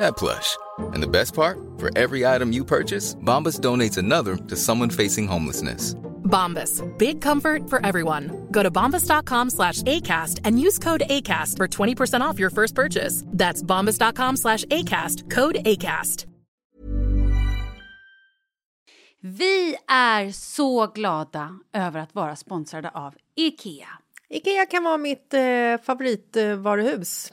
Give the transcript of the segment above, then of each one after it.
that plush. And the best part? For every item you purchase, Bombas donates another to someone facing homelessness. Bombas. Big comfort for everyone. Go to bombas.com slash ACAST and use code ACAST for 20% off your first purchase. That's bombas.com slash ACAST. Code ACAST. Vi är så glada över att vara sponsrade av IKEA. Ikea kan vara mitt eh, favoritvaruhus.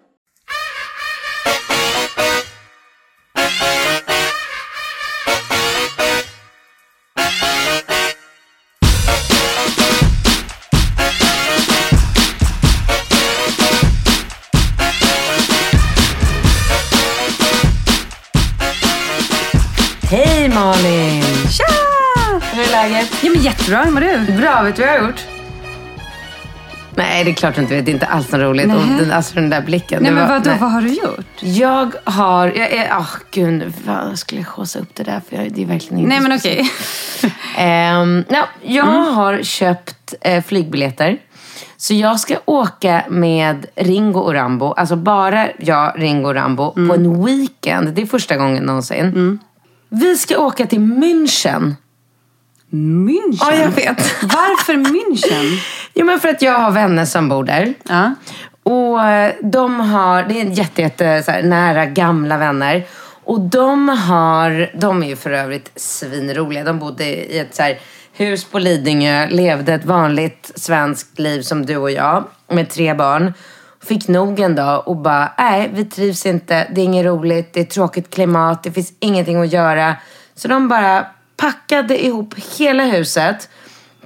Malin! Tja! Hur är läget? Ja, men jättebra. Hur mår du? Bra, vet du vad jag har gjort? Nej, det är klart du inte vet. Det är inte alls något roligt. Nej. Och den, alltså den där blicken. Nej, men vadå? nej. Vad har du gjort? Jag har... Jag är... Åh, gud. Vad jag skulle skjutsa upp det där? För jag, det är verkligen inte Nej, men okej. Ehm, ja, jag Mm. har köpt eh, flygbiljetter. Så jag ska åka med Ringo och Rambo. Alltså bara jag, Ringo och Rambo. Mm. På en weekend. Det är första gången någonsin. Vi ska åka till München. München? Ja, jag vet. Varför München? Jo, men för att jag har vänner som bor där. Ja. Och eh, de har, det är jätte, jätte så här, nära gamla vänner. Och de har, de är ju för övrigt svinroliga. De bodde i ett så här, hus på Lidingö, levde ett vanligt svenskt liv som du och jag. Med tre barn. Fick nog en dag och bara, nej vi trivs inte. Det är inget roligt, det är tråkigt klimat, det finns ingenting att göra. Så de bara packade ihop hela huset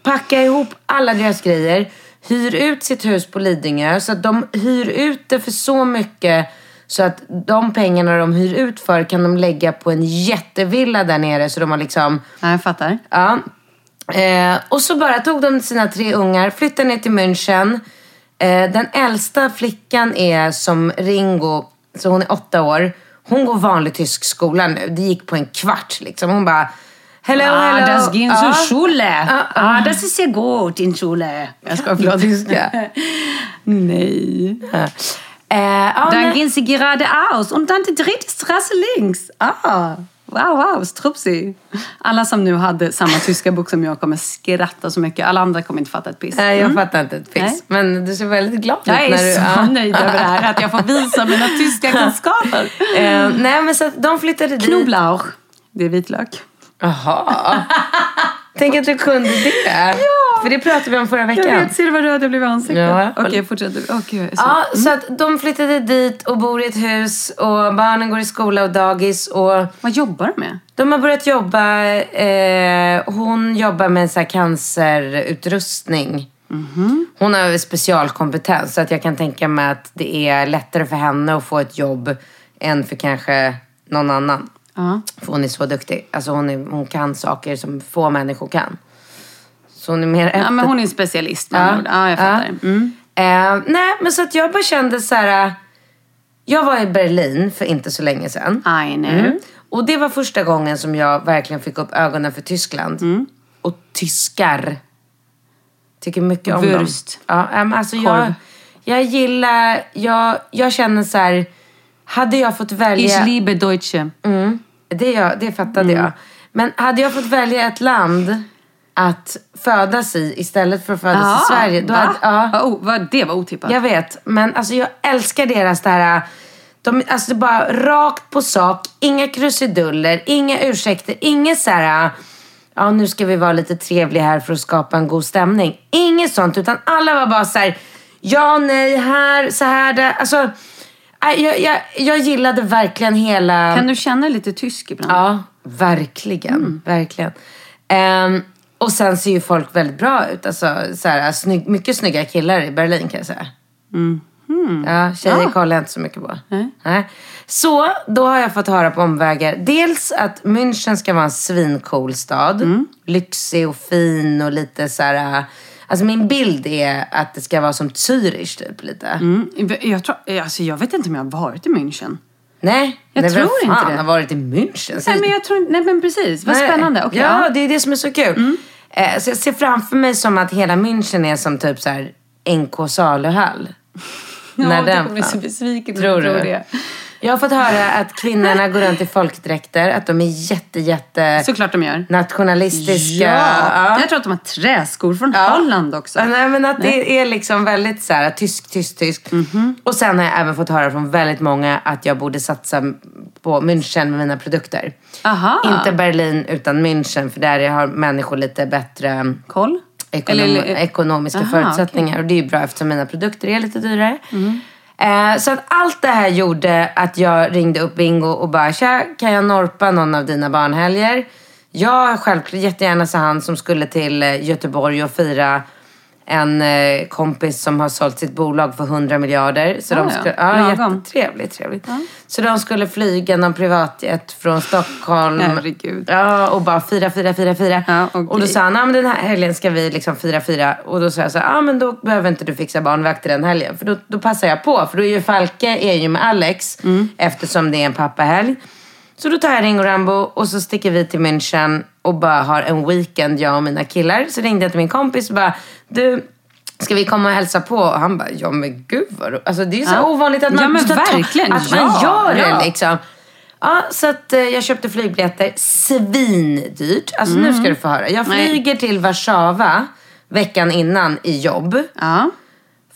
packa ihop alla deras grejer, hyr ut sitt hus på Lidingö. Så att de hyr ut det för så mycket så att de pengarna de hyr ut för kan de lägga på en jättevilla där nere. Så de har liksom, ja, jag fattar. ja. Eh, och så bara tog de sina tre ungar, flyttade ner till München. Eh, den äldsta flickan är som Ringo, så hon är åtta år. Hon går vanlig tysk skola nu. Det gick på en kvart liksom. Hon bara, hello, Ah, hello. das ging Ja. zur Schule. Ah, das ist sehr gut in Schule. Jag ska förlåt. Tyska. Nej. Eh, ja, Dann gehen sie geradeaus und dann die dritte Straße links. Ah, wow, wow, strupsi. Alla som nu hade samma tyska bok som jag kommer skratta så mycket. Alla andra kommer inte fatta ett piss. Nej, jag Mm. fattar inte ett piss. Nej. Men du ser väldigt glad ut. Jag när är du, så ja. nöjd över det här, att jag får visa mina tyska kunskaper. Eh, nej, men så de flyttade dit. Knoblauch, det är vitlök. Jaha. Tänk att du kunde det. För det pratade vi om förra Jag veckan. vet, ser du vad röd jag blev i ansiktet? Ja. Okej, fortsätt du. Gud, jag är så- Ja, så att de flyttade dit och bor i ett hus och barnen går i skola och dagis och Vad jobbar du med? de har börjat jobba, eh, hon jobbar med så cancerutrustning. Hon har specialkompetens så att jag kan tänka mig att det är lättare för henne att få ett jobb än för kanske någon annan. Ja. För hon är så duktig. Alltså hon, är, hon kan saker som få människor kan. Så hon är mer Ja, men efter- hon är en specialist med andra ord. Ja, jag fattar. Mm. Eh, nej, men så att jag bara kände så här. eh, Jag var i Berlin för inte så länge sedan. I know. Mm. Och det var första gången som jag verkligen fick upp ögonen för Tyskland. Mm. Och tyskar. Tycker mycket om Wurst. dem. Ja, men alltså jag, jag gillar, jag, jag känner så här. Hade jag fått välja... Ich liebe Deutsche. Mm, det, jag, det fattade jag. Men hade jag fått välja ett land att födas i istället för att födas Ja, i Sverige. Då va? hade, ja, Vad o- vad- det var otippat. jag vet, men alltså jag älskar deras det här... De, alltså det är bara rakt på sak, inga krusiduller, inga ursäkter, inget så här... Ja, nu ska vi vara lite trevliga här för att skapa en god stämning. Inget sånt, utan alla var bara så här... Ja, nej, här, så här, där. Alltså, jag, jag, jag gillade verkligen hela... Kan du känna lite tysk ibland? Ja, verkligen. Mm. Verkligen. Ehm, och sen ser ju folk väldigt bra ut. Alltså, så här, snygg, mycket snygga killar i Berlin kan jag säga. Ja, tjejer kollar jag inte så mycket på. Nej. Så då har jag fått höra på omvägar. Dels att München ska vara en svincool stad. Mm. Lyxig och fin och lite så här... Alltså min bild är att det ska vara som Zürich typ lite. Mm. Jag, tror, alltså, jag vet inte om jag har varit i München. Nej, Jag nej, tror vem inte fan det. har varit i München? Nej, men jag tror Nej, men precis. Vad Nej. spännande. Okej, ja, ja. Mm. det är det som är så kul. Eh, så jag ser framför mig som att hela München är som typ så här NK saluhall. Ja, du den kommer bli så besviken Tror du du? tror det. Jag har fått höra att kvinnorna går runt i folkdräkter, att de är jätte, jätte Såklart de gör. nationalistiska. Ja. Jag tror att de har träskor från Holland också. Ja, Nej, men att det är liksom väldigt så här, tysk, tysk, tysk. Mhm. Och sen har jag även fått höra från väldigt många att jag borde satsa på München med mina produkter. Aha. Inte Berlin utan München, för där har människor lite bättre Koll? ekonom- Eller- ekonomiska Aha, förutsättningar. Och det är ju bra eftersom mina produkter är lite dyrare. Eh, så att allt det här gjorde att jag ringde upp Bingo och bara, tja, kan jag norpa någon av dina barnhelger? Jag självklart jättegärna sa han som skulle till eh, Göteborg och fira en eh, kompis som har sålt sitt bolag för 100 miljarder. Så Ah, de ja. skulle, ja, Lagom. jättetrevligt. Trevligt. Så de skulle flyga någon privatjet från Stockholm. Herregud. Ja, och bara fira, fira, fira, fira. Ja, okej. Och då sa han, ja men den här helgen ska vi liksom fira, fira. Och då sa jag så här, ja men då behöver inte du fixa barnvakter den helgen. För då, då passar jag på. För då är ju Falke är ju med Alex. Mm. Eftersom det är en pappahelg. Så då tar jag Ringo Rambo och så sticker vi till München och bara har en weekend, jag och mina killar. Så ringde jag till min kompis och bara, du, ska vi komma och hälsa på? Och han bara, ja men gud vad ro-" Alltså det är ju så Ja. ovanligt att man, Ja, verkligen. att man Ja, gör ja. det liksom. Ja, så att eh, jag köpte flygbiljetter. Svindyrt. Alltså nu ska du få höra. Jag Mm. Nej. flyger till Warszawa veckan innan i jobb. Ja.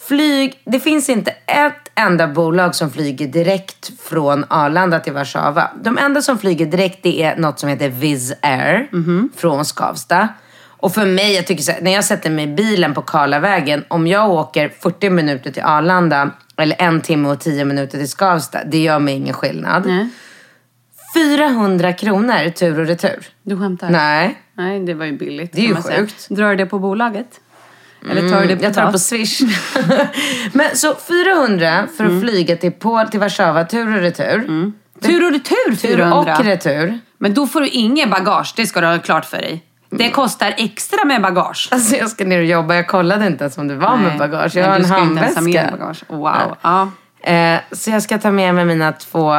Flyg, det finns inte ett enda bolag som flyger direkt från Arlanda till Warszawa. De enda som flyger direkt det är något som heter Wizz Air Mhm. från Skavsta. Och för mig, jag tycker så här, när jag sätter mig i bilen på Karlavägen, om jag åker 40 minuter till Arlanda eller en timme och 10 minuter till Skavsta, det gör mig ingen skillnad. Nej. 400 kronor tur och retur. Du skämtar? Nej. Nej, det var ju billigt. Det är ju sjukt. Drar du det på bolaget? Eller tar du det på Jag tar det på? Swish. Men så 400 för att flyga till, Pol, till Warszawa tur och retur. Tur och retur Tur 400. och retur. Men då får du ingen bagage, det ska du ha klart för dig. Det kostar extra med bagage. Alltså jag ska ner och jobba. Jag kollade inte ens om det var med bagage. Jag har en handväska. Wow. Ja. Eh, så jag ska ta med mig mina två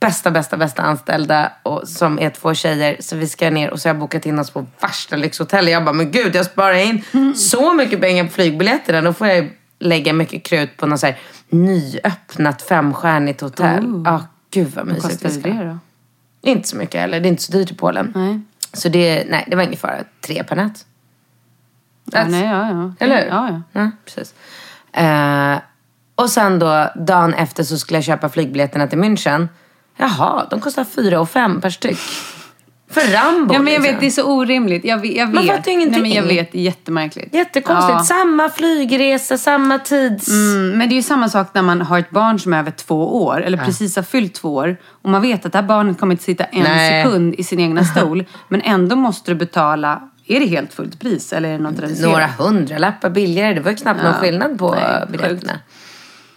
bästa, bästa, bästa anställda och, som är två tjejer. Så vi ska ner och så har jag bokat in oss på värsta lyxhotell. Jag bara, men gud jag sparar in Mm. så mycket pengar på flygbiljetterna. Då får jag lägga mycket krut på något så här nyöppnat femstjärnigt hotell. Ja, Oh. gud vad Vad mysigt kostar vi ska. det då? Inte så mycket heller. Det är inte så dyrt i Polen. Nej. Så det, nej, det var ingen fara. Tre per natt. Ja, nej, ja, ja. Eller hur? Ja, ja. Ja, precis. Eh, och sen då, dagen efter så skulle jag köpa flygbiljetterna till München. Jaha, de kostar fyra och fem per styck. För Rambo Ja, men jag liksom. vet, det är så orimligt. Jag. Jag vet. Man fattar ju ingenting. Nej, men jag vet, det är jättemärkligt. Jättekonstigt. Ja. Samma flygresa, samma tids... Mm, men det är ju samma sak när man har ett barn som är över två år, eller precis har fyllt två år. Och man vet att det här barnet kommer inte sitta en Nej. sekund i sin egna stol. men ändå måste du betala, är det helt fullt pris eller är det något reducerat? Några hundralappar billigare. Det var ju knappt någon skillnad på Nej, biljetterna.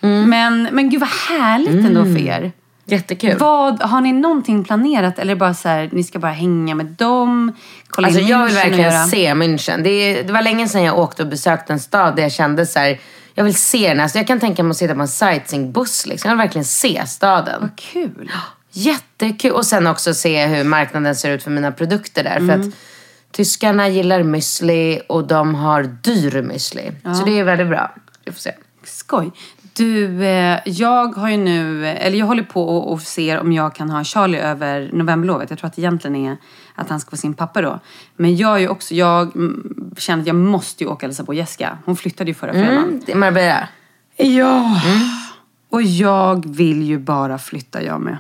Men, men gud vad härligt ändå för er. Jättekul. Vad, har ni någonting planerat eller bara så här, ni ska bara hänga med dem? Kolla Alltså in jag vill verkligen göra- se München. Det, är, det var länge sedan jag åkte och besökte en stad där jag kände så här, jag vill se den. Alltså jag kan tänka mig att sitta på en sightseeingbuss. Liksom. Jag vill verkligen se staden. Vad kul. Jättekul. Och sen också se hur marknaden ser ut för mina produkter där. För Mm. att tyskarna gillar müsli och de har dyr müsli. Så det är väldigt bra. Vi får se. Skoj. Du, eh, jag har ju nu, eller jag håller på och, och ser om jag kan ha Charlie över novemberlovet. Jag tror att det egentligen är att han ska få sin pappa då. Men jag är ju också, jag mm, känner att jag måste ju åka och hälsa på Jessica. Hon flyttade ju förra fredagen. Mm, är Marbella. Ja. Och jag vill ju bara flytta jag med.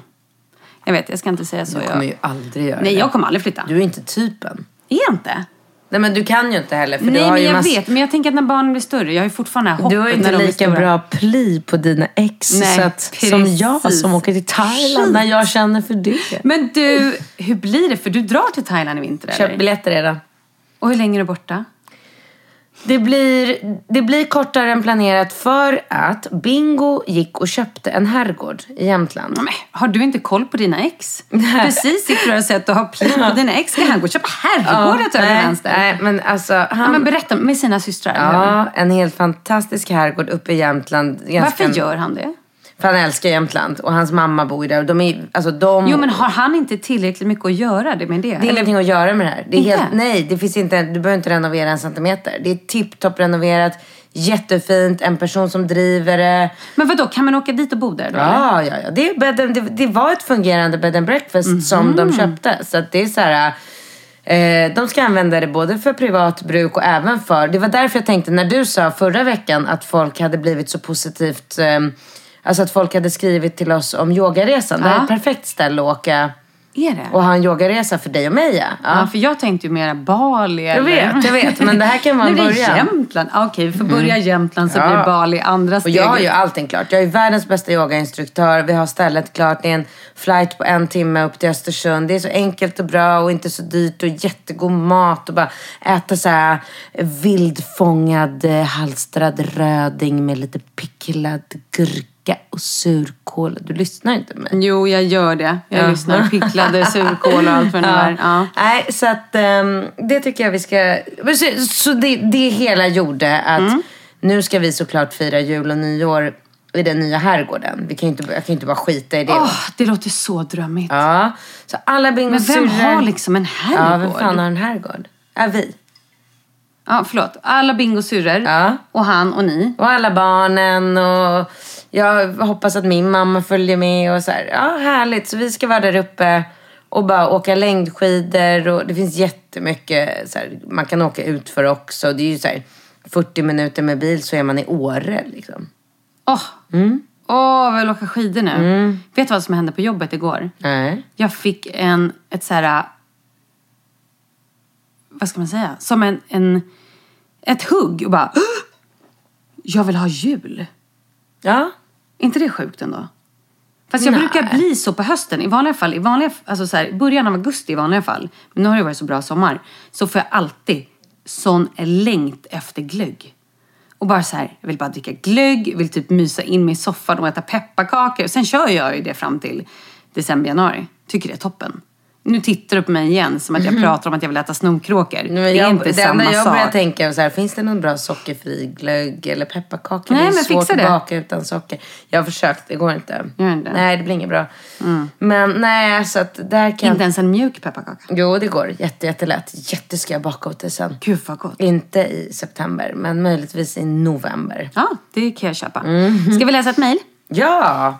Jag vet, jag ska inte säga så. Du kommer Jag... ju aldrig göra Nej, det. jag kommer aldrig flytta. Du är inte typen. Är jag inte? Nej men du kan ju inte heller för du Nej, har men ju jag mass- vet. Men jag tänker att när barnen blir större, jag har ju fortfarande hoppet Du har ju inte lika bra pli på dina ex Nej, så att, som jag precis. som åker till Thailand när jag känner för det. Men du, hur blir det? För du drar till Thailand i vinter eller? Köp biljetter redan. Och hur länge är du borta? Det blir, det blir kortare än planerat för att Bingo gick och köpte en herrgård i Jämtland. Men, har du inte koll på dina ex? Precis gick du och säga att du har pli på dina ex. Ska han gå och köpa herrgårdar och nej, vänster? nej, men alltså Ja, han... men berätta, med sina systrar. Ja, en helt fantastisk herrgård uppe i Jämtland. Ganska- Varför gör han det? För han älskar Jämtland och hans mamma bor ju där. Och de är, alltså de... Jo, men har han inte tillräckligt mycket att göra det med det? Det är Eller- ingenting att göra med det här. Det är helt, nej, det finns inte, du behöver inte renovera en centimeter. Det är tipptopp renoverat, jättefint, en person som driver det. Men vad då kan man åka dit och bo där då? eller? Ja, ja, ja. Det, är bed det, det var ett fungerande bed and breakfast som Mhm. de köpte. Så att det är så här... Eh, de ska använda det både för privat bruk och även för... Det var därför jag tänkte när du sa förra veckan att folk hade blivit så positivt... Eh, alltså att folk hade skrivit till oss om yogaresan. Det här är Ja. ett perfekt ställe att åka Är det? och ha en yogaresa för dig och mig. Ja. Ja, för jag tänkte ju mera Bali Jag eller... vet, jag vet. Men det här kan vara en Nu är det början. Jämtland. Ah, Okej, vi får börja Jämtland så Ja. blir Bali andra Och steget. jag har ju allting klart. Jag är världens bästa yogainstruktör. Vi har stället klart. Det är en flight på en timme upp till Östersund. Det är så enkelt och bra och inte så dyrt och jättegod mat. Och bara äta så här vildfångad eh, halstrad röding med lite picklad gurka och surkål. Du lyssnar inte på mig. Jo, jag gör det. Jag Ja. lyssnar. Picklade surkål och allt vad det är. Ja. Nej, så att ehm, det tycker jag vi ska... Så, så det, det hela gjorde att Mm. nu ska vi såklart fira jul och nyår i den nya herrgården. Vi kan inte, jag kan ju inte bara skita i det. Åh, det låter så drömmigt. Ja, så alla Men vem har liksom en herrgård? Ja, vem fan har en herrgård? Ja, vi. Ja, förlåt. Alla bingosyrror Ja. och han och ni. Och alla barnen och jag hoppas att min mamma följer med och så här. Ja, härligt. Så vi ska vara där uppe och bara åka längdskidor och det finns jättemycket så här, man kan åka ut för också. Det är ju så här 40 minuter med bil så är man i Åre liksom. Åh, Mm. Åh, jag vill åka skidor nu. Vet du vad som hände på jobbet igår? Nej. Jag fick en, ett så här, vad ska man säga, som en, en ett hugg och bara, "Åh! jag vill ha jul. Ja. Inte det sjukt ändå? Fast jag Nej. brukar bli så på hösten. I vanliga fall, i vanliga, alltså så här, början av augusti i vanliga fall, men nu har det varit så bra sommar, så får jag alltid sån längt efter glögg. Och bara så här, jag vill bara dricka glögg, vill typ mysa in mig i soffan och äta pepparkakor. Sen kör jag ju det fram till december, januari. Tycker det är toppen. Nu tittar du på mig igen som att jag pratar om att jag vill äta snorkråkor. Det är jag, inte det samma enda jag sak. börjar tänka så här, finns det någon bra sockerfri glögg eller pepparkakor? Nej, det är men svårt fixa att det. baka utan socker. Jag har försökt, det går inte. Gör inte? Nej, det blir inget bra. Men nej, så att där kan Inte ens en mjuk pepparkaka. Jo, det går. Jätte, jättelätt. Jätte ska jag baka åt dig sen. Gud vad gott. Inte i september, men möjligtvis i november. Ja, det kan jag köpa. Mhm. Ska vi läsa ett mejl? Ja!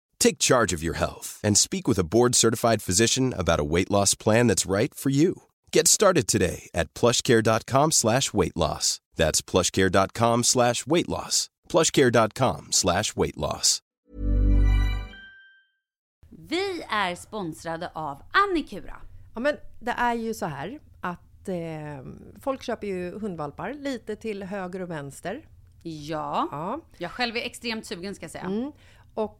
Take charge of your health and speak with a board-certified physician about a weight loss plan that's right for you. Get started today at plushcare.com slash weight loss. That's plushcare.com slash weight loss. plushcare.com slash weight loss. Vi är sponsrade av Annikura. Ja, men det är ju så här att eh, folk köper ju hundvalpar lite till höger och vänster. Ja, Ja. jag själv är extremt sugen ska jag säga. Mm. Och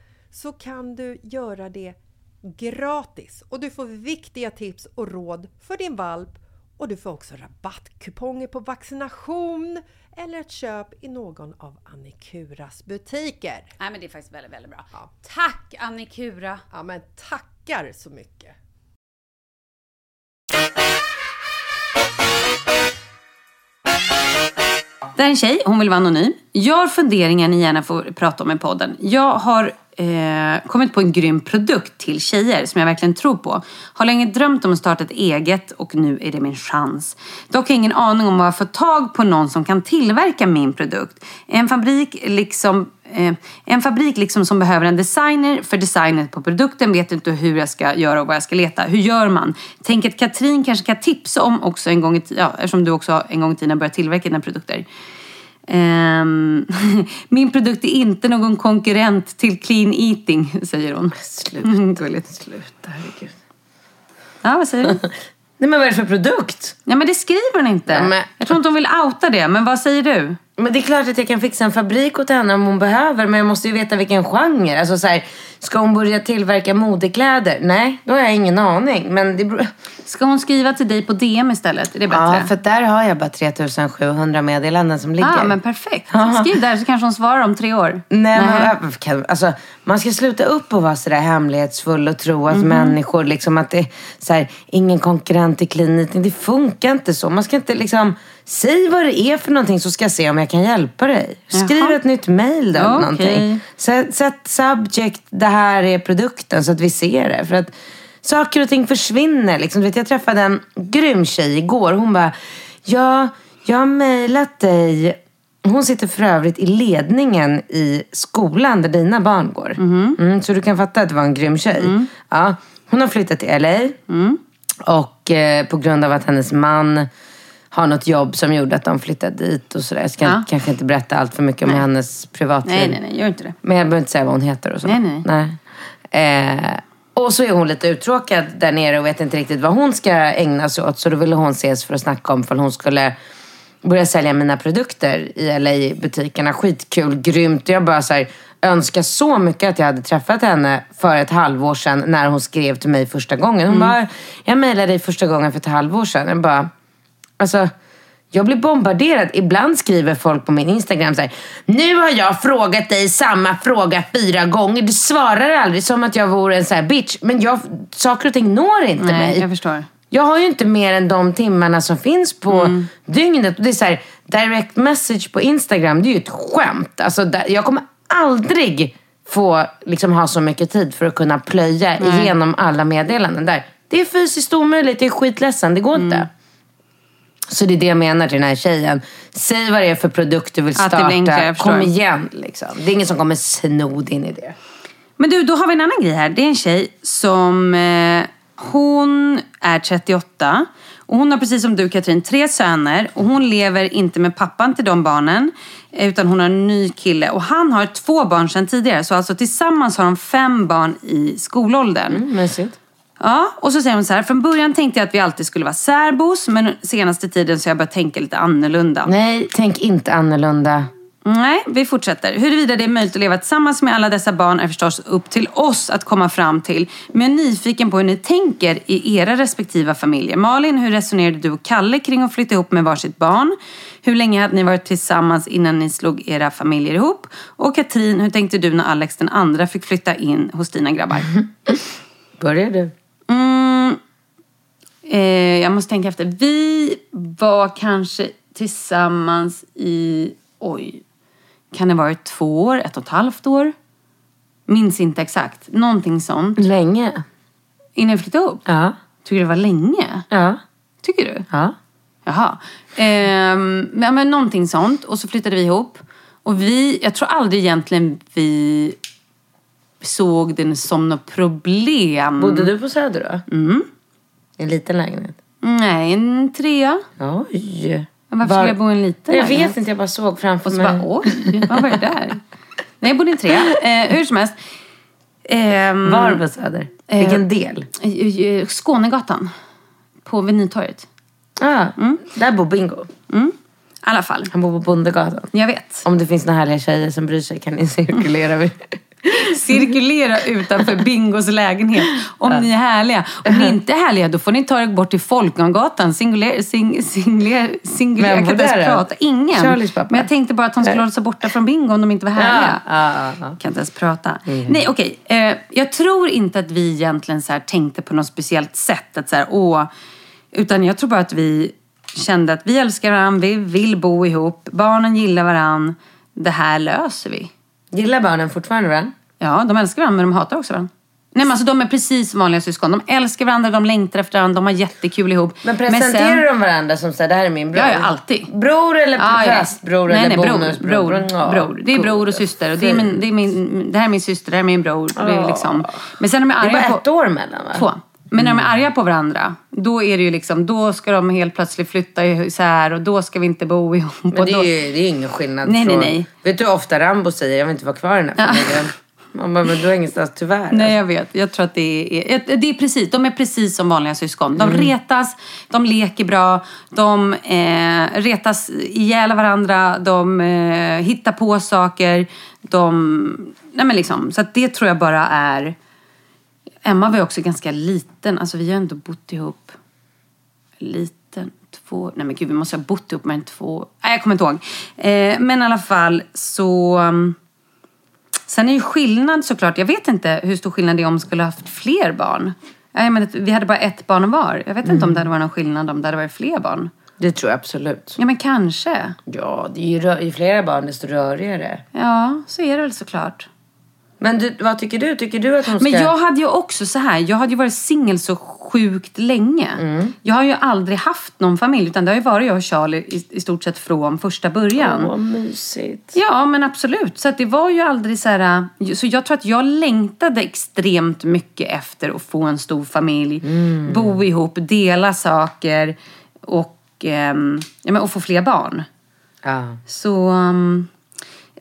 så kan du göra det gratis och du får viktiga tips och råd för din valp och du får också rabattkuponger på vaccination eller ett köp i någon av Annikuras butiker. Nej men det är faktiskt väldigt, väldigt bra. Ja. Tack Annikura! Ja men tackar så mycket! Det här är en tjej, hon vill vara anonym. Jag har funderingar ni gärna får prata om i podden. Jag har eh, kommit på en grym produkt till tjejer som jag verkligen tror på. Har länge drömt om att starta ett eget och nu är det min chans. Dock har jag ingen aning om vad jag får tag på någon som kan tillverka min produkt. En fabrik liksom Eh, en fabrik liksom som behöver en designer för designet på produkten vet inte hur jag ska göra och vad jag ska leta. Hur gör man? Tänk att Katrin kanske kan tipsa om också en gång i tiden, ja, eftersom du också en gång i tiden börjat tillverka dina produkter. Ehm, min produkt är inte någon konkurrent till clean eating, säger hon. Sluta. Gulligt. Sluta, herregud. Ja, vad säger du? Nej men vad är det för produkt? Ja, men det skriver hon inte. Ja, men- Jag tror inte hon vill outa det, men vad säger du? Men det är klart att jag kan fixa en fabrik åt henne om hon behöver. Men jag måste ju veta vilken genre. Alltså så här, ska hon börja tillverka modekläder? Nej, då har jag ingen aning. Men det beror... Ska hon skriva till dig på DM istället? Är det bättre? Ja, för där har jag bara 3700 meddelanden som ligger. Ja, men perfekt. Skriv där så kanske hon svarar om tre år. Nej, men, kan, alltså, man ska sluta upp och vara sådär hemlighetsfull och tro att människor, liksom att det är så här, ingen konkurrent i kliniken. Det funkar inte så. Man ska inte liksom, säg vad det är för någonting så ska jag se om jag kan hjälpa dig. Skriv Jaha. ett nytt mail då. Okej. Någonting. Sätt, sätt subject, det här är produkten så att vi ser det. För att saker och ting försvinner. Liksom. Du vet, jag träffade en grym tjej igår. Hon bara, ja, jag har mejlat dig hon sitter för övrigt i ledningen i skolan där dina barn går. Mm, så du kan fatta att det var en grym tjej. Ja, hon har flyttat till LA. Och eh, på grund av att hennes man har något jobb som gjorde att de flyttade dit och sådär. Jag ska Ja. kanske inte berätta allt för mycket om hennes privatliv. Nej, nej, nej, gör inte det. Men jag behöver inte säga vad hon heter och så. Nej, nej. Eh, och så är hon lite uttråkad där nere och vet inte riktigt vad hon ska ägna sig åt. Så då ville hon ses för att snacka om ifall hon skulle börja sälja mina produkter i LA-butikerna. Skitkul, grymt. Jag bara så här, önskar så mycket att jag hade träffat henne för ett halvår sedan när hon skrev till mig första gången. Hon bara, jag mejlade dig första gången för ett halvår sedan. Jag bara, alltså jag blir bombarderad. Ibland skriver folk på min Instagram så här. Nu har jag frågat dig samma fråga fyra gånger. Du svarar aldrig som att jag vore en så här bitch. Men jag, saker och ting når inte Nej, mig. jag förstår. Jag har ju inte mer än de timmarna som finns på Mm. dygnet. Och det är så här, direct message på Instagram, det är ju ett skämt. Alltså, jag kommer aldrig få liksom, ha så mycket tid för att kunna plöja Nej. igenom alla meddelanden där. Det är fysiskt omöjligt, jag är skitledsen, det går Mm. inte. Så det är det jag menar till den här tjejen. Säg vad det är för produkt du vill starta. förstår. Kom igen liksom. Det är ingen som kommer sno din idé. Men du, då har vi en annan grej här. Det är en tjej som... Eh, hon är 38. Och hon har precis som du Katrin tre söner. Och hon lever inte med pappan till de barnen. eh, Utan hon har en ny kille. Och han har två barn sedan tidigare. Så alltså tillsammans har de fem barn i skolåldern. Mm, mysigt. Ja, och så säger hon så här. Från början tänkte jag att vi alltid skulle vara särbos. Men senaste tiden så har jag börjat tänka lite annorlunda. Nej, tänk inte annorlunda. Nej, vi fortsätter. Huruvida det är möjligt att leva tillsammans med alla dessa barn är förstås upp till oss att komma fram till. Men jag är nyfiken på hur ni tänker i era respektiva familjer. Malin, hur resonerade du och Kalle kring att flytta ihop med varsitt barn? Hur länge hade ni varit tillsammans innan ni slog era familjer ihop? Och Katrin, hur tänkte du när Alex den andra fick flytta in hos dina grabbar? Börjar du? Eh, jag måste tänka efter. Vi var kanske tillsammans i, oj, kan det varit två år, ett och ett halvt år? Minns inte exakt. Någonting sånt. Länge. Innan vi flyttade ihop? Ja. Tycker du det var länge? Ja. Tycker du? Ja. Jaha. Ehm, men, men någonting sånt. Och så flyttade vi ihop. Och vi, jag tror aldrig egentligen vi såg det som något problem. Bodde du på Söder då? Mm. En liten lägenhet? Nej, en trea. Oj. Varför skulle jag bo i en liten Jag lägenhet? vet inte, jag bara såg framför Och så mig. bara, oj, vad var det där? Nej, jag bodde i en trea. Eh, hur som helst. Ehm, Var på Söder? Eh, Vilken del? eh, Skånegatan. På vid Nytorget. Ah, Där bor Bingo. I alla fall. Han bor på Bondegatan. Jag vet. Om det finns några härliga tjejer som bryr sig kan ni cirkulera. Cirkulera utanför Bingos lägenhet. Om ni är härliga. Om ni inte är härliga, då får ni ta er bort till Folkungagatan. Singular, sing, singular. Vem Jag kan inte ens prata. Ingen. Charlies pappa? Men jag tänkte bara att de skulle hålla sig borta från bingo om de inte var härliga. Ja, ja, ja. Kan inte ens prata. Nej, okej. Eh, jag tror inte att vi egentligen så tänkte på något speciellt sätt. Att så här, åh, utan jag tror bara att vi kände att vi älskar varandra, vi vill bo ihop, barnen gillar varandra. Det här löser vi. Gillar barnen fortfarande varandra? Ja, de älskar varandra men de hatar också varandra. Nej men alltså de är precis som vanliga syskon. De älskar varandra, de längtar efter varandra, de har jättekul ihop. Men presenterar sen- de varandra som så här, det här är min bror? Ja, ja, alltid. Bror eller Ja, ja. prästbror nej, eller nej, bror, bonusbror? bror, Ja, bror. Det är bror och syster. Och det, är min, det, är min, det här är min syster, det här är min bror. Det är liksom. Men sen är de Det är arga bara ett år mellan va? Två. Men när de är arga på varandra, då är det ju liksom, då ska de helt plötsligt flytta isär och då ska vi inte bo ihop. Men det då... är ju det är ingen skillnad. Nej, nej, från- nej. Vet du hur ofta Rambo säger jag vill inte vara kvar i den här familjen? Man bara, men du har ingenstans tyvärr. Nej, jag vet. Jag tror att det är, det är precis, de är precis som vanliga syskon. De Mm. retas, de leker bra, de eh, retas ihjäl varandra, de eh, hittar på saker. De, nej men liksom, så det tror jag bara är... Emma var ju också ganska liten. Alltså vi har ändå bott ihop liten, två... Nej men gud, vi måste ha bott ihop med en två... Nej, jag kommer inte ihåg. Eh, men i alla fall så... um, Sen är ju skillnad såklart, jag vet inte hur stor skillnad det är om man skulle ha haft fler barn. Jag menar, vi hade bara ett barn var. Jag vet inte om det hade varit någon skillnad om det hade varit fler barn. Det tror jag absolut. Ja men kanske. Ja, det är ju, ju flera barn desto rörigare. Ja, så är det väl såklart. Men du, vad tycker du? Tycker du att hon ska... Men jag hade ju också så här, jag hade ju varit singel så sjukt länge. Jag har ju aldrig haft någon familj utan det har ju varit jag och Charlie i, i stort sett från första början. Åh, vad mysigt. Ja, men absolut. Så det var ju aldrig så här... Så jag tror att jag längtade extremt mycket efter att få en stor familj. Bo ihop, dela saker och, ehm, ja, men, och få fler barn. Ja. Så... um,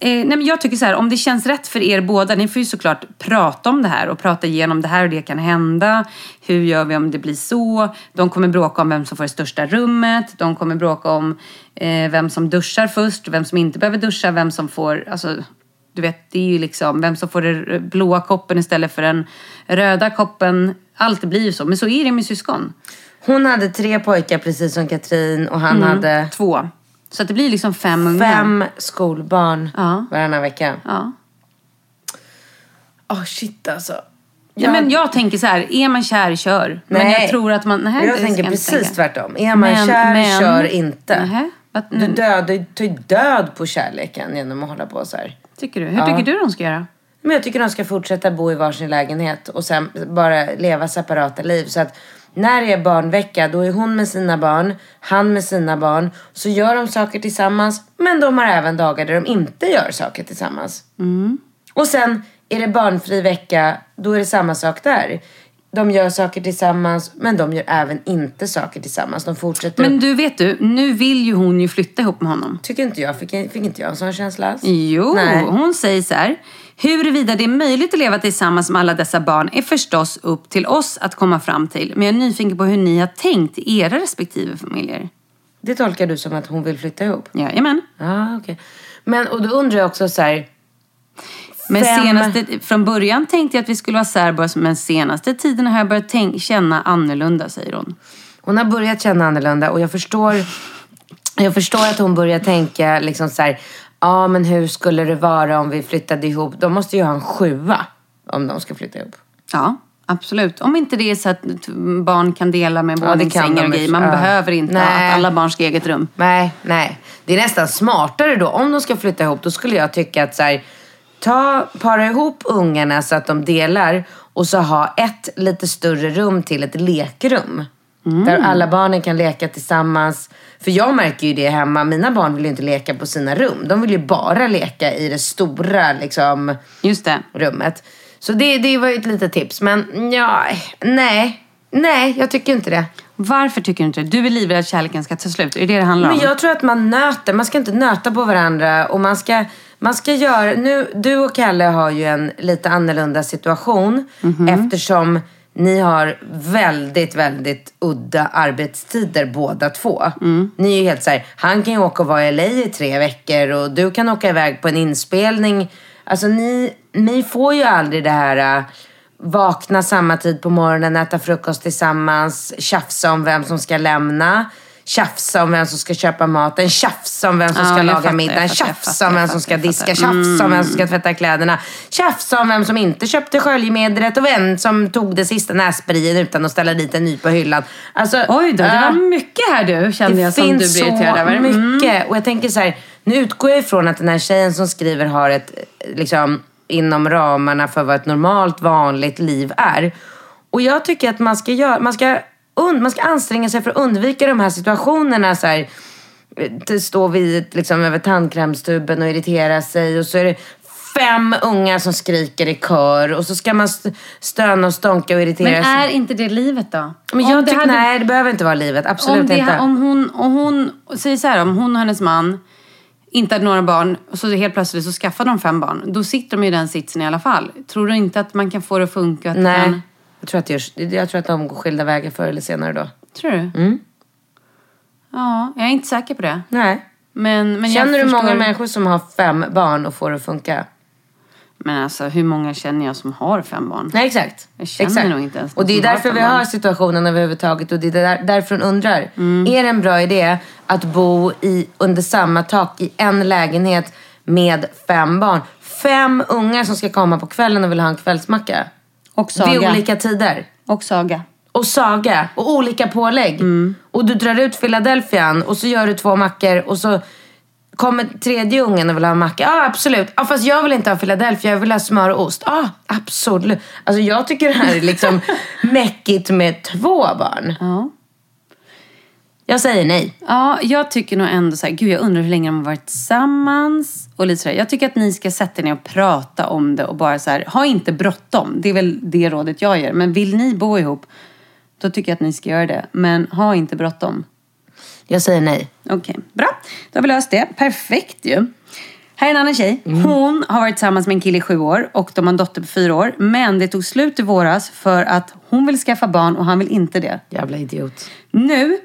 eh, nej, men jag tycker så här, om det känns rätt för er båda, ni får ju såklart prata om det här och prata igenom det här och det kan hända. Hur gör vi om det blir så? De kommer bråka om vem som får det största rummet. De kommer bråka om eh, vem som duschar först, vem som inte behöver duscha, vem som får... Alltså, du vet, det är ju liksom vem som får den blåa koppen istället för den röda koppen. Allt blir ju så, men så är det med syskon. Hon hade tre pojkar precis som Katrin och han hade Två. Så att det blir liksom fem ungar. fem skolbarn Ja. varannan vecka. Ja. Åh shit alltså. Ja, men jag tänker så här, är man kär, kör. Men Nej. jag tror att man... Nej, jag tänker jag precis tänka. tvärtom. Är man Men- kär, men- kör inte. Du dödar du tar död på kärleken genom att hålla på så här. Tycker du? Hur tycker du de ska göra? Men jag tycker de ska fortsätta bo i varsin lägenhet och sen bara leva separata liv. Så att när det är barnvecka då är hon med sina barn, han med sina barn. Så gör de saker tillsammans men de har även dagar där de inte gör saker tillsammans. Och sen är det barnfri vecka, då är det samma sak där. De gör saker tillsammans men de gör även inte saker tillsammans. De fortsätter. Men du, vet du, nu vill ju hon ju flytta ihop med honom. Tycker inte jag, fick, fick inte jag en sån känsla? alls? Jo, Nej. hon säger så här. Huruvida det är möjligt att leva tillsammans med alla dessa barn är förstås upp till oss att komma fram till. Men jag är nyfiken på hur ni har tänkt i era respektive familjer. Det tolkar du som att hon vill flytta ihop? Jajamän. Ja, okej. Men och då undrar jag också så här. Men Fem- senaste, från början tänkte jag att vi skulle vara särbos, men senaste tiden har jag börjat tänk, känna annorlunda, säger hon. Hon har börjat känna annorlunda och jag förstår, jag förstår att hon börjar tänka liksom så här. Ja, men hur skulle det vara om vi flyttade ihop? De måste ju ha en sjua om de ska flytta ihop. Ja, absolut. Om inte det är så att barn kan dela med Ja, våningssängar de och grejer. Man ja. behöver inte Nej. att alla barn ska eget rum. Nej, nej. Det är nästan smartare då. Om de ska flytta ihop, då skulle jag tycka att så här, ta, para ihop ungarna så att de delar och så ha ett lite större rum till ett lekrum. Där alla barnen kan leka tillsammans. För jag märker ju det hemma. Mina barn vill ju inte leka på sina rum. De vill ju bara leka i det stora liksom, Just det. rummet. Så det, det var ju ett litet tips. Men ja, nej. Nej, jag tycker inte det. Varför tycker du inte det? Du är livrädd att kärleken ska ta slut. Är det det det handlar om? Men jag tror att man nöter. Man ska inte nöta på varandra. Och man ska, man ska göra... Nu, du och Kalle har ju en lite annorlunda situation. Eftersom ni har väldigt, väldigt udda arbetstider båda två. Ni är ju helt så här, han kan ju åka och vara i LA i tre veckor och du kan åka iväg på en inspelning. Alltså ni, ni får ju aldrig det här... äh, Vakna samma tid på morgonen, äta frukost tillsammans, tjafsa om vem som ska lämna. Tjafsa om vem som ska köpa maten, tjafsa om vem som Ja, ska jag laga fattar, middagen, fattar, tjafsa fattar, om vem som ska diska. Mm. tjafsa om vem som ska tvätta kläderna, tjafsa om vem som inte köpte sköljmedlet och vem som tog det sista nässprayen utan att ställa dit en ny på hyllan. Alltså, Oj då, det äh, var mycket här du kände det jag som du finns blev irriterad så över. Mm. mycket. Och jag tänker så här, nu utgår jag ifrån att den här tjejen som skriver har ett, liksom, inom ramarna för vad ett normalt, vanligt liv är. Och jag tycker att man ska, göra, man ska, und, man ska anstränga sig för att undvika de här situationerna. Så här, eh, stå vid liksom, över tandkrämstuben och irritera sig och så är det fem ungar som skriker i kör och så ska man st- stöna och stånka och irritera Men sig. är inte det livet då? Men Om jag det tycker, hade- nej det behöver inte vara livet. Absolut om, det, inte. om hon, om hon, säg så här, om hon och hennes man inte hade några barn och så helt plötsligt så skaffar de fem barn. Då sitter de i den sitsen i alla fall. Tror du inte att man kan få det att funka? Att Nej. Kan... Jag tror, att det jag tror att de går skilda vägar förr eller senare då. Tror du? Mm. Ja, jag är inte säker på det. Nej. Men, men Känner du förstår... många människor som har fem barn och får det att funka? Men alltså, hur många känner jag som har fem barn? Nej, exakt. Jag känner exakt. nog inte ens Och det är har därför fem vi har situationen överhuvudtaget och det är där, därför hon undrar. Mm. Är det en bra idé att bo i, under samma tak i en lägenhet med fem barn? Fem ungar som ska komma på kvällen och vill ha en kvällsmacka. Och Saga. Vid olika tider. Och Saga. och Saga och olika pålägg. Och du drar ut Philadelphian och så gör du två mackor och så kommer tredje ungen och vill ha en macka. Ja, absolut. Ja, fast jag vill inte ha Philadelphia, jag vill ha smör och ost. Ja, absolut. Alltså jag tycker det här är liksom mäckigt med två barn. Ja. Jag säger nej. Ja, jag tycker nog ändå så här, gud jag undrar hur länge de har varit tillsammans. Och lite sådär. Jag tycker att ni ska sätta er ner och prata om det och bara så här, ha inte bråttom. Det är väl det rådet jag ger. Men vill ni bo ihop, då tycker jag att ni ska göra det. Men ha inte bråttom. Jag säger nej. Okej, bra. Då har vi löst det. Perfekt ju. Här är en annan tjej. Hon har varit tillsammans med en kille i sju år och de har en dotter på fyra år. Men det tog slut i våras för att hon vill skaffa barn och han vill inte det. Jävla idiot. Nu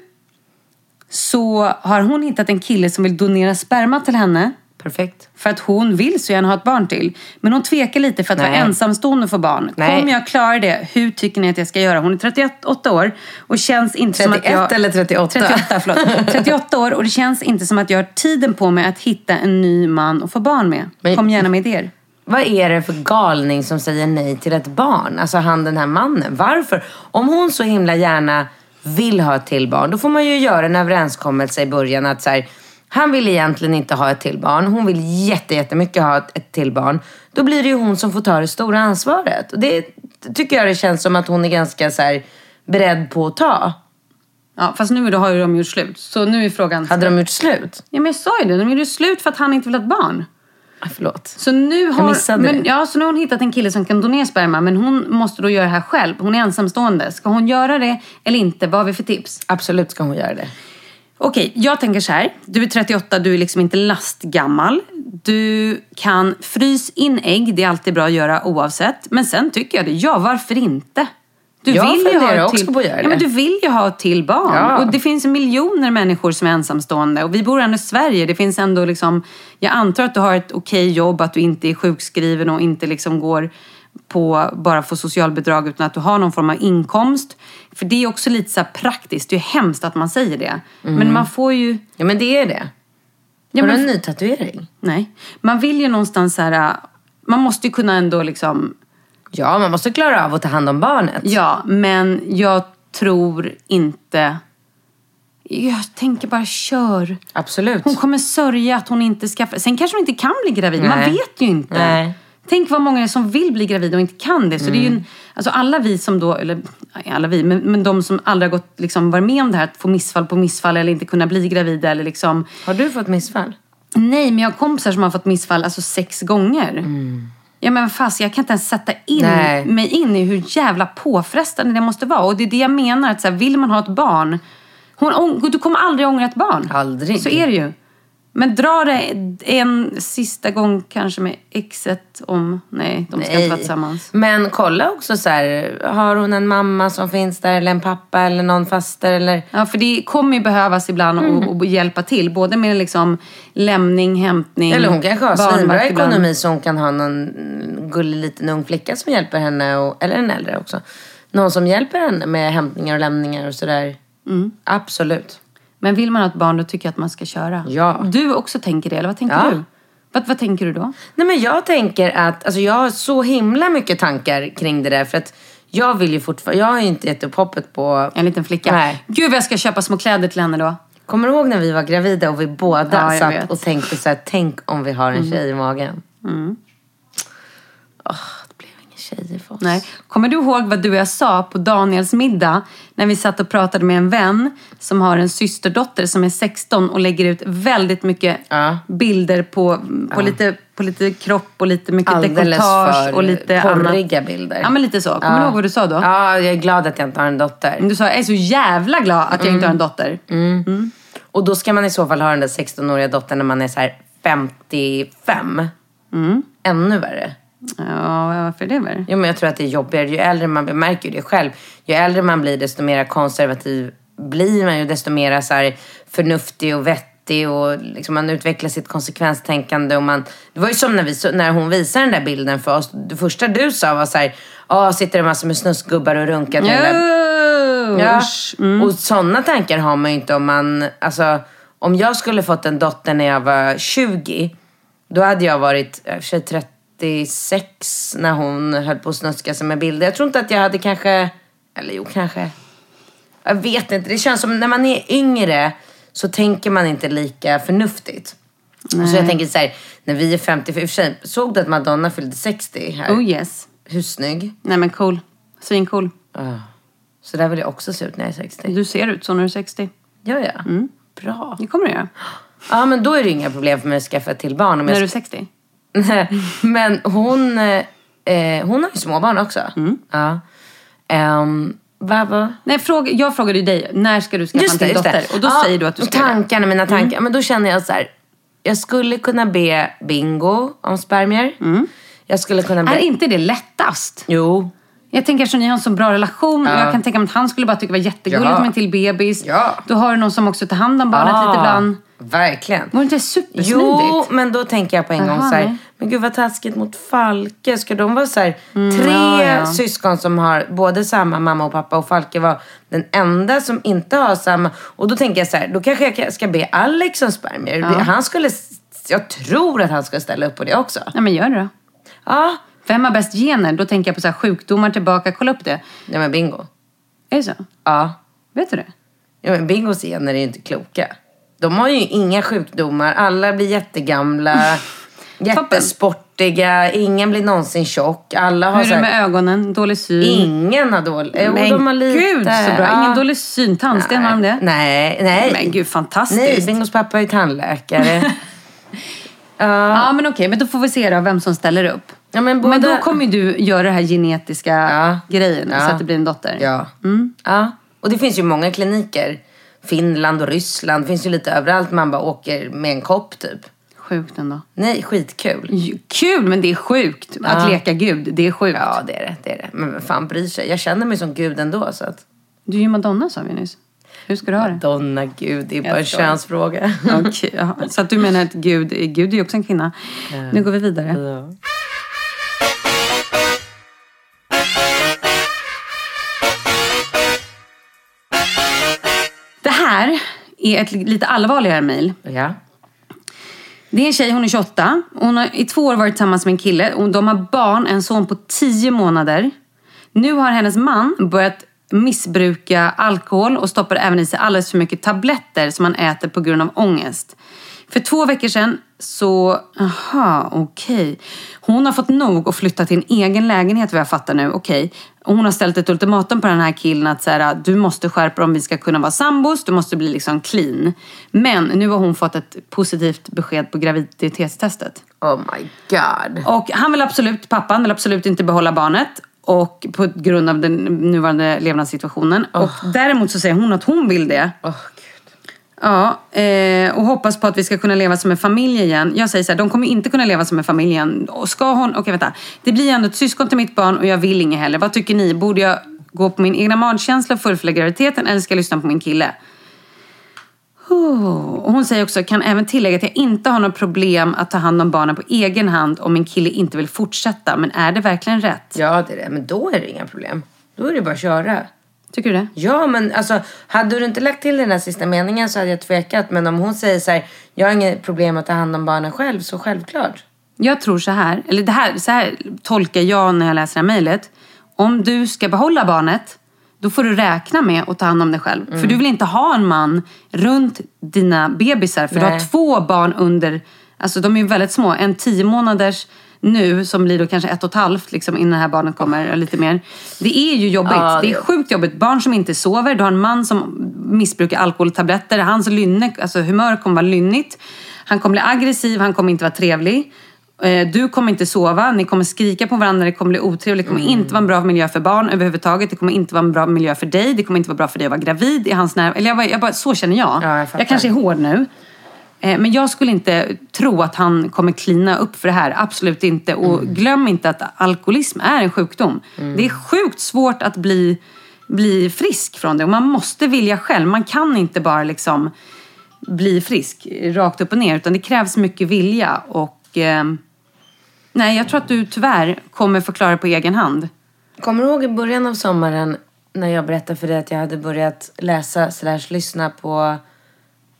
så har hon hittat en kille som vill donera sperma till henne. Perfekt. För att hon vill så gärna ha ett barn till. Men hon tvekar lite för att Nej. vara ensamstående och få barn. Nej. Kommer jag klara det? Hur tycker ni att jag ska göra? Hon är 38 år och känns inte som att 31 jag... eller 38? 38, förlåt. 38 år och det känns inte som att jag har tiden på mig att hitta en ny man att få barn med. Men- Kom gärna med idéer. Vad är det för galning som säger nej till ett barn? Alltså han den här mannen. Varför? Om hon så himla gärna vill ha ett till barn, då får man ju göra en överenskommelse i början att så här, han vill egentligen inte ha ett till barn. Hon vill jätte, jättemycket ha ett, ett till barn. Då blir det ju hon som får ta det stora ansvaret. Och det tycker jag det känns som att hon är ganska så här, beredd på att ta. Ja, fast nu då har ju de gjort slut. Så nu är frågan... Hade de gjort slut? Ja, men jag sa ju det. De gjorde slut för att han inte vill ha ett barn. Ah, förlåt. Så nu har, men, det. ja, så nu har hon hittat en kille som kan donera sperma. Men hon måste då göra det här själv. Hon är ensamstående. Ska hon göra det eller inte? Vad har vi för tips? Absolut ska hon göra det. Okej, jag tänker så här. Du är 38, du är liksom inte lastgammal. Du kan frys in ägg, det är alltid bra att göra oavsett. Men sen tycker jag det, ja varför inte? Du Jag vill ju ha också till, på att göra ja, men det. Du vill ju ha till barn. Ja. Och det finns miljoner människor som är ensamstående. Och vi bor ändå i Sverige. Det finns ändå liksom, jag antar att du har ett okej jobb, att du inte är sjukskriven och inte liksom går på bara få socialbidrag utan att du har någon form av inkomst. För det är också lite så praktiskt. Det är hemskt att man säger det. Men man får ju... Ja men det är det. Ja, har du en ny tatuering? Nej. Man vill ju någonstans så här... Man måste ju kunna ändå liksom... Ja, man måste klara av att ta hand om barnet. Ja, men jag tror inte... Jag tänker bara kör. Absolut. Hon kommer sörja att hon inte skaffar... Sen kanske hon inte kan bli gravid. Man Nej. vet ju inte. Nej. Tänk vad många som vill bli gravida och inte kan det. Så det är ju Mm. en, alltså alla vi som då, eller alla vi, men, men de som aldrig har gått, liksom, varit med om det här, att få missfall på missfall eller inte kunna bli gravida eller liksom Har du fått missfall? Nej, men jag har kompisar som har fått missfall alltså sex gånger. Ja men fast jag kan inte ens sätta in Nej. mig in i hur jävla påfrestande det måste vara. Och det är det jag menar, att så här, vill man ha ett barn, hon, du kommer aldrig ångra ett barn. Aldrig. Så är det ju. Men dra det en sista gång kanske med exet om, nej, de ska inte vara tillsammans. Men kolla också så här, har hon en mamma som finns där eller en pappa eller någon faster eller... Ja, för det kommer ju behövas ibland Mm. att att hjälpa till. Både med liksom lämning, hämtning, Eller hon kanske har svinbra ekonomi så hon kan ha någon gullig liten ung flicka som hjälper henne, och, eller en äldre också. Någon som hjälper henne med hämtningar och lämningar och sådär. Mm. Absolut. Men vill man ha ett barn då tycker jag att man ska köra. Ja. Du också tänker det, eller vad tänker Ja. du? Vad, vad tänker du då? Nej men jag tänker att, alltså jag har så himla mycket tankar kring det där för att jag vill ju fortfarande, jag har ju inte gett upp hoppet på... En liten flicka. Nej. Gud vad jag ska köpa små kläder till henne då. Kommer du ihåg när vi var gravida och vi båda Ja, satt vet. och tänkte så här, tänk om vi har en tjej i magen. Åh, det blev ingen tjej för oss. Nej. Kommer du ihåg vad du och jag sa på Daniels middag när vi satt och pratade med en vän som har en systerdotter som är 16 och lägger ut väldigt mycket Ja. bilder på, på, lite, på lite kropp och lite mycket Alldeles dekolletage och lite porriga annat. bilder. Ja men lite så. Kommer Ja. du ihåg vad du sa då? Ja, jag är glad att jag inte har en dotter. Du sa jag är så jävla glad att jag inte har en Mm. dotter. Och då ska man i så fall ha den där 16-åriga dottern när man är så här 55. Mm. Ännu värre. Ja, varför det? Väl? Jo, men jag tror att det är jobbigare. Ju äldre man blir, märker ju det själv, ju äldre man blir desto mer konservativ blir man ju, desto mer så här, förnuftig och vettig och liksom man utvecklar sitt konsekvenstänkande. Och man, det var ju som när, vi, när hon visade den där bilden för oss. Det första du sa var så här, ah, sitter det massor med snuskgubbar och runkar till oh, ja. Mm. Och sådana tankar har man ju inte om man, alltså om jag skulle fått en dotter när jag var 20, då hade jag varit, eh, för 30, 96 när hon höll på att snuska sig med bilder. Jag tror inte att jag hade kanske, eller jo kanske. Jag vet inte, det känns som när man är yngre så tänker man inte lika förnuftigt. Nej. Så jag tänker så här, när vi är 50, för i och för sig, såg du att Madonna fyllde 60 här? Oh yes. Hur snygg? Nej men cool. Svincool. Uh. Så där vill jag också se ut när jag är 60. Du ser ut så när du är 60. Gör jag? Mm. Bra. Det kommer du göra. Ja, men då är det inga problem för mig att skaffa ett till barn. Om när jag... du är 60? men hon, eh, hon har ju småbarn också. Mm. Ja. Um, vad var... Nej, fråga, jag frågade ju dig, när ska du skaffa en till dotter? Och då Ja, säger du att du ska det. Mm. tankarna, mina tankar. Men då känner jag så här. Jag skulle kunna be Bingo om spermier. Jag skulle kunna be... Mm. Är inte det lättast? Jo. Jag tänker eftersom ni har en så bra relation och jag kan tänka mig att han skulle bara tycka det var jättegulligt Ja. med en till bebis. Ja. Då har du någon som också tar hand om barnet Ja, lite ibland. Verkligen. Inte det supersmidigt? Jo, men då tänker jag på en Jaha, gång så här, men gud vad taskigt mot Falke. Ska de vara så här, tre ja, ja. syskon som har både samma mamma och pappa och Falke var den enda som inte har samma. Och då tänker jag så här, då kanske jag ska be Alex om spermier. Han skulle, jag tror att han ska ställa upp på det också. Nej men gör det då. Ja, Vem har bäst gener? Då tänker jag på så här sjukdomar tillbaka. Kolla upp det. nej men bingo. Är det så? Ja. Vet du det? Ja, men Bingos gener är ju inte kloka. De har ju inga sjukdomar. Alla blir jättegamla. Jättesportiga. Ingen blir någonsin tjock. Alla har Hur är det med ögonen? Dålig syn? Ingen har dålig... Jo, Men de har lite. gud så bra. Ingen dålig syn. Tandsten har de det? Nej, nej. Men gud fantastiskt. Nej, Bingos pappa är tandläkare. Ja men okej, men då får vi se då vem som ställer upp. ja, men, båda... Men då kommer ju du göra det här genetiska Ja. grejen Ja. så att det blir en dotter. Ja. ja. Och det finns ju många kliniker. Finland och Ryssland. Det finns ju lite överallt. Man bara åker med en kopp typ. Sjukt ändå. Nej, skitkul. Kul, men det är sjukt. Att leka gud, det är sjukt. Ja, det är det. det är det. Men vem fan bryr sig? Jag känner mig som gud ändå. Så att... Du är ju Madonna sa vi nyss. Hur ska du ha det? Donna, gud, det är bara en könsfråga. Okej, ja. Så att du menar att Gud, Gud är ju också en kvinna. Nu går vi vidare. Ja. Är ett lite allvarligare mejl. ja. Det är en tjej, hon är 28. Hon har i två år varit tillsammans med en kille. Och de har barn, en son på 10 månader. Nu har hennes man börjat missbruka alkohol och stoppar även i sig alldeles för mycket tabletter som han äter på grund av ångest. För två veckor sedan så, aha, okej. Hon har fått nog och flyttat till en egen lägenhet vad jag fattar nu, okej. Och hon har ställt ett ultimatum på den här killen att så här, du måste skärpa dig om vi ska kunna vara sambos, du måste bli liksom clean. Men nu har hon fått ett positivt besked på graviditetstestet. Oh my god. Och han vill absolut, pappan vill absolut inte behålla barnet. Och på grund av den nuvarande levnadssituationen. Och däremot så säger hon att hon vill det. Oh. Ja, eh, och hoppas på att vi ska kunna leva som en familj igen. Jag säger så här, de kommer inte kunna leva som en familj igen. Ska hon, okej vänta. Det blir ändå ett syskon till mitt barn och jag vill inget heller. Vad tycker ni? Borde jag gå på min egna magkänsla och fullfölja graviditeten eller ska jag lyssna på min kille? Och hon säger också, kan även tillägga att jag inte har något problem att ta hand om barnen på egen hand om min kille inte vill fortsätta. Men är det verkligen rätt? Ja, det är det. Men då är det inga problem. Då är det bara att köra. Tycker du det? Ja, men alltså, hade du inte lagt till den där sista meningen så hade jag tvekat. Men om hon säger så här, jag har inget problem att ta hand om barnen själv, så självklart. Jag tror så här, eller det här, så här tolkar jag när jag läser det här mejlet. Om du ska behålla barnet, då får du räkna med att ta hand om dig själv. Mm. För du vill inte ha en man runt dina bebisar. För du Nej. har två barn under, alltså de är ju väldigt små. En tio månaders nu som blir då kanske ett och ett halvt liksom, innan det här barnet kommer, lite mer. Det är ju jobbigt. Ja, det det är sjukt jobbigt. Barn som inte sover. Du har en man som missbrukar alkoholtabletter. Hans lynne, alltså humör kommer vara lynnigt. Han kommer bli aggressiv, han kommer inte vara trevlig. Eh, Du kommer inte sova, ni kommer skrika på varandra, det kommer bli otrevligt. Det kommer inte vara en bra miljö för barn överhuvudtaget. Det kommer inte vara en bra miljö för dig. Det kommer inte vara bra för dig att vara gravid i hans när... Eller jag bara, jag bara, så känner jag. Ja, jag fattar. kanske är hård nu. Eh, Men jag skulle inte tro att han kommer klina upp för det här. Absolut inte. Och Mm. glöm inte att alkoholism är en sjukdom. Det är sjukt svårt att bli, bli frisk från det. Och man måste vilja själv. Man kan inte bara liksom bli frisk rakt upp och ner. Utan det krävs mycket vilja. Och eh, nej, jag tror att du tyvärr kommer få klara det på egen hand. Kommer du ihåg i början av sommaren när jag berättade för dig att jag hade börjat läsa slash lyssna på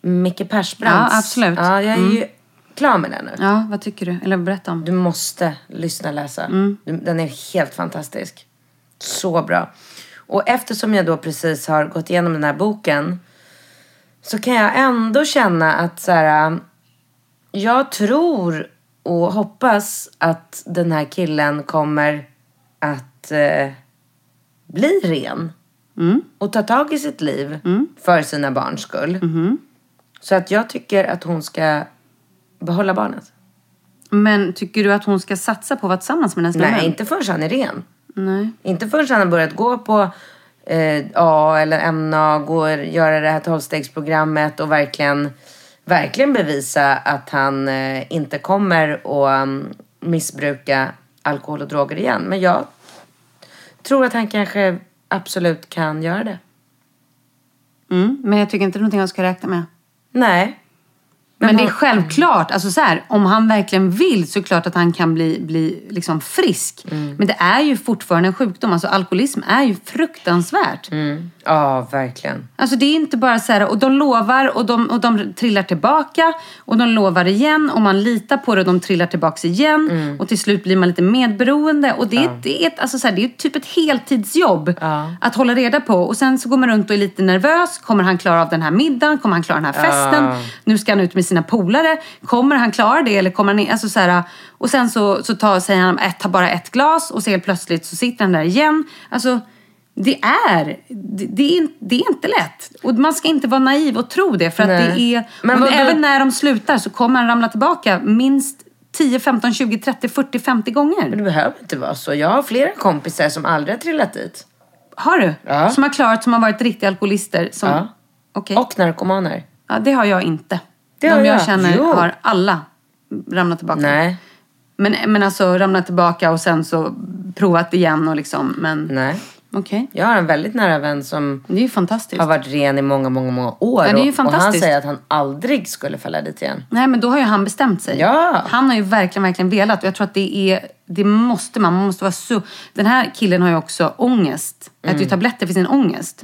Micke Persbrandts? Ja, absolut. Ja, jag är ju klar med den nu. Ja, vad tycker du? Eller berätta om. Du måste lyssna läsa. Du- Den är helt fantastisk. Så bra. Och eftersom jag då precis har gått igenom den här boken så kan jag ändå känna att så här, jag tror och hoppas att den här killen kommer att eh, bli ren. Och ta tag i sitt liv för sina barns skull. Så att jag tycker att hon ska behålla barnet. Men tycker du att hon ska satsa på att vara tillsammans med den? Nej, inte förrän han är ren. Nej. Inte förrän han har börjat gå på eh, A eller MNA, gå och göra det här tolvstegsprogrammet och verkligen, verkligen bevisa att han eh, inte kommer att um, missbruka alkohol och droger igen. Men jag tror att han kanske absolut kan göra det. Mm, men jag tycker inte det är någonting han ska räkna med. Nej. Men, det är självklart, alltså så här, om han verkligen vill så är det klart att han kan bli, bli liksom frisk. Mm. Men det är ju fortfarande en sjukdom. Alltså alkoholism är ju fruktansvärt. Ja, verkligen. Alltså det är inte bara så här, och de lovar och de, och de trillar tillbaka och de lovar igen och man litar på det och de trillar tillbaka igen Mm. och till slut blir man lite medberoende och det, är- det, är, ett- alltså så här, det är typ ett heltidsjobb att hålla reda på och sen så går man runt och är lite nervös. Kommer han klara av den här middagen? Kommer han klara den här festen? Nu ska han ut med sina polare. Kommer han klara det eller kommer han alltså så här, och sen så, så tar, säger han ett, tar bara ett glas och så helt plötsligt så sitter han där igen. Alltså det är, det, det, är, in- det är inte lätt. Och man ska inte vara naiv och tro det. För att Nej. det är, Men men du- även när de slutar så kommer han ramla tillbaka minst 10, 15, 20, 30, 40, 50 Men gånger. det behöver inte vara så. Jag har flera kompisar som aldrig har trillat dit. Har du? Ja. Som har klarat, som har varit riktiga alkoholister? Som, Ja. Okej. Och narkomaner. Ja, det har jag inte. Det De har jag jag. känner Jo. har alla ramlat tillbaka. Nej. Men, men alltså ramlat tillbaka och sen så provat igen och liksom, men Nej. Okej. Jag har en väldigt nära vän som har varit ren i många, många, många år. Ja, det är ju och, han säger att han aldrig skulle falla dit igen. Nej, men då har ju han bestämt sig. Ja. Han har ju verkligen, verkligen velat. Och jag tror att det är, det måste man. Man måste vara så... Den här killen har ju också ångest. Äter Mm. ju tabletter för sin ångest.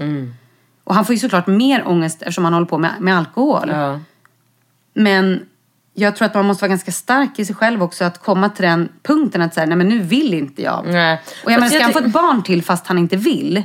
Och han får ju såklart mer ångest eftersom han håller på med, med alkohol. Ja. Men jag tror att man måste vara ganska stark i sig själv också. Att komma till den punkten att säga, nej men nu vill inte jag. Nej. Och jag menar, ska jag han få ett barn till fast han inte vill?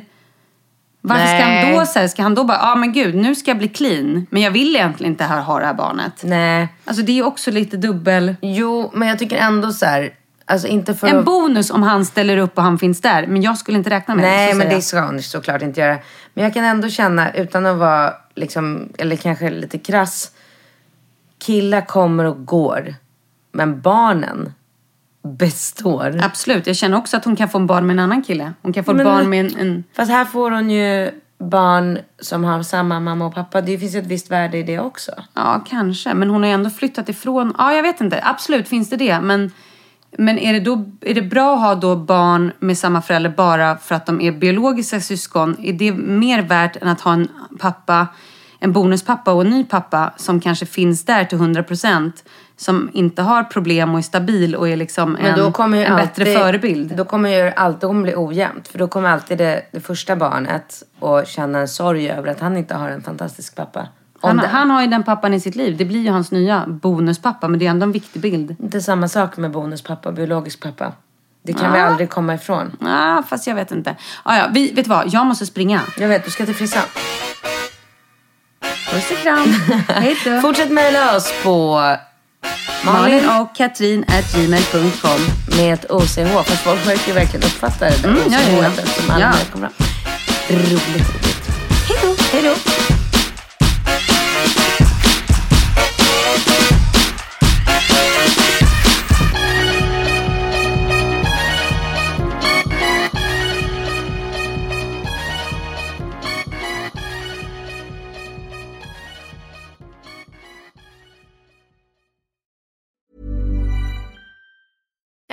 Varför ska han Nej. då säga, ska han då bara, ja ah, men gud, nu ska jag bli clean. Men jag vill egentligen inte ha, ha det här barnet. Nej. Alltså det är ju också lite dubbel... Jo, men jag tycker ändå så här. Alltså inte för En att... bonus om han ställer upp och han finns där. Men jag skulle inte räkna med det. Nej, men det ska han såklart inte göra. Men jag kan ändå känna, utan att vara liksom, eller kanske lite krass. Killar kommer och går. Men barnen består. Absolut. Jag känner också att hon kan få en barn med en annan kille. Hon kan få ett Men- barn med en... en... Fast här får hon ju barn som har samma mamma och pappa. Det finns ett visst värde i det också. Ja, kanske. Men hon har ju ändå flyttat ifrån... Ja, jag vet inte. Absolut finns det det. Men, men är, det då, är det bra att ha då barn med samma förälder bara för att de är biologiska syskon? Är det mer värt än att ha en pappa, en bonuspappa och en ny pappa som kanske finns där till 100 procent som inte har problem och är stabil och är liksom en, en alltid, bättre förebild. Då kommer ju alltid hon bli ojämnt. För då kommer alltid det, det första barnet att känna en sorg över att han inte har en fantastisk pappa. Han, det, han har ju den pappan i sitt liv. Det blir ju hans nya bonuspappa, men det är ändå en viktig bild. Inte samma sak med bonuspappa och biologisk pappa. Det kan vi aldrig komma ifrån. Ah, fast jag vet inte. Ah, ja, vi, vet du vad? Jag måste springa. Jag vet, du ska till frissan. Puss och kram. Hej då. Fortsätt mejla oss på Malin och Katrin at gmail.com. med ett OCH. Fast folk verkar ju verkligen uppfatta det där Mm, ja, ja, ja. OCH eftersom alla Ja. kommer fram. Roligt, roligt. Hej då. Hej då.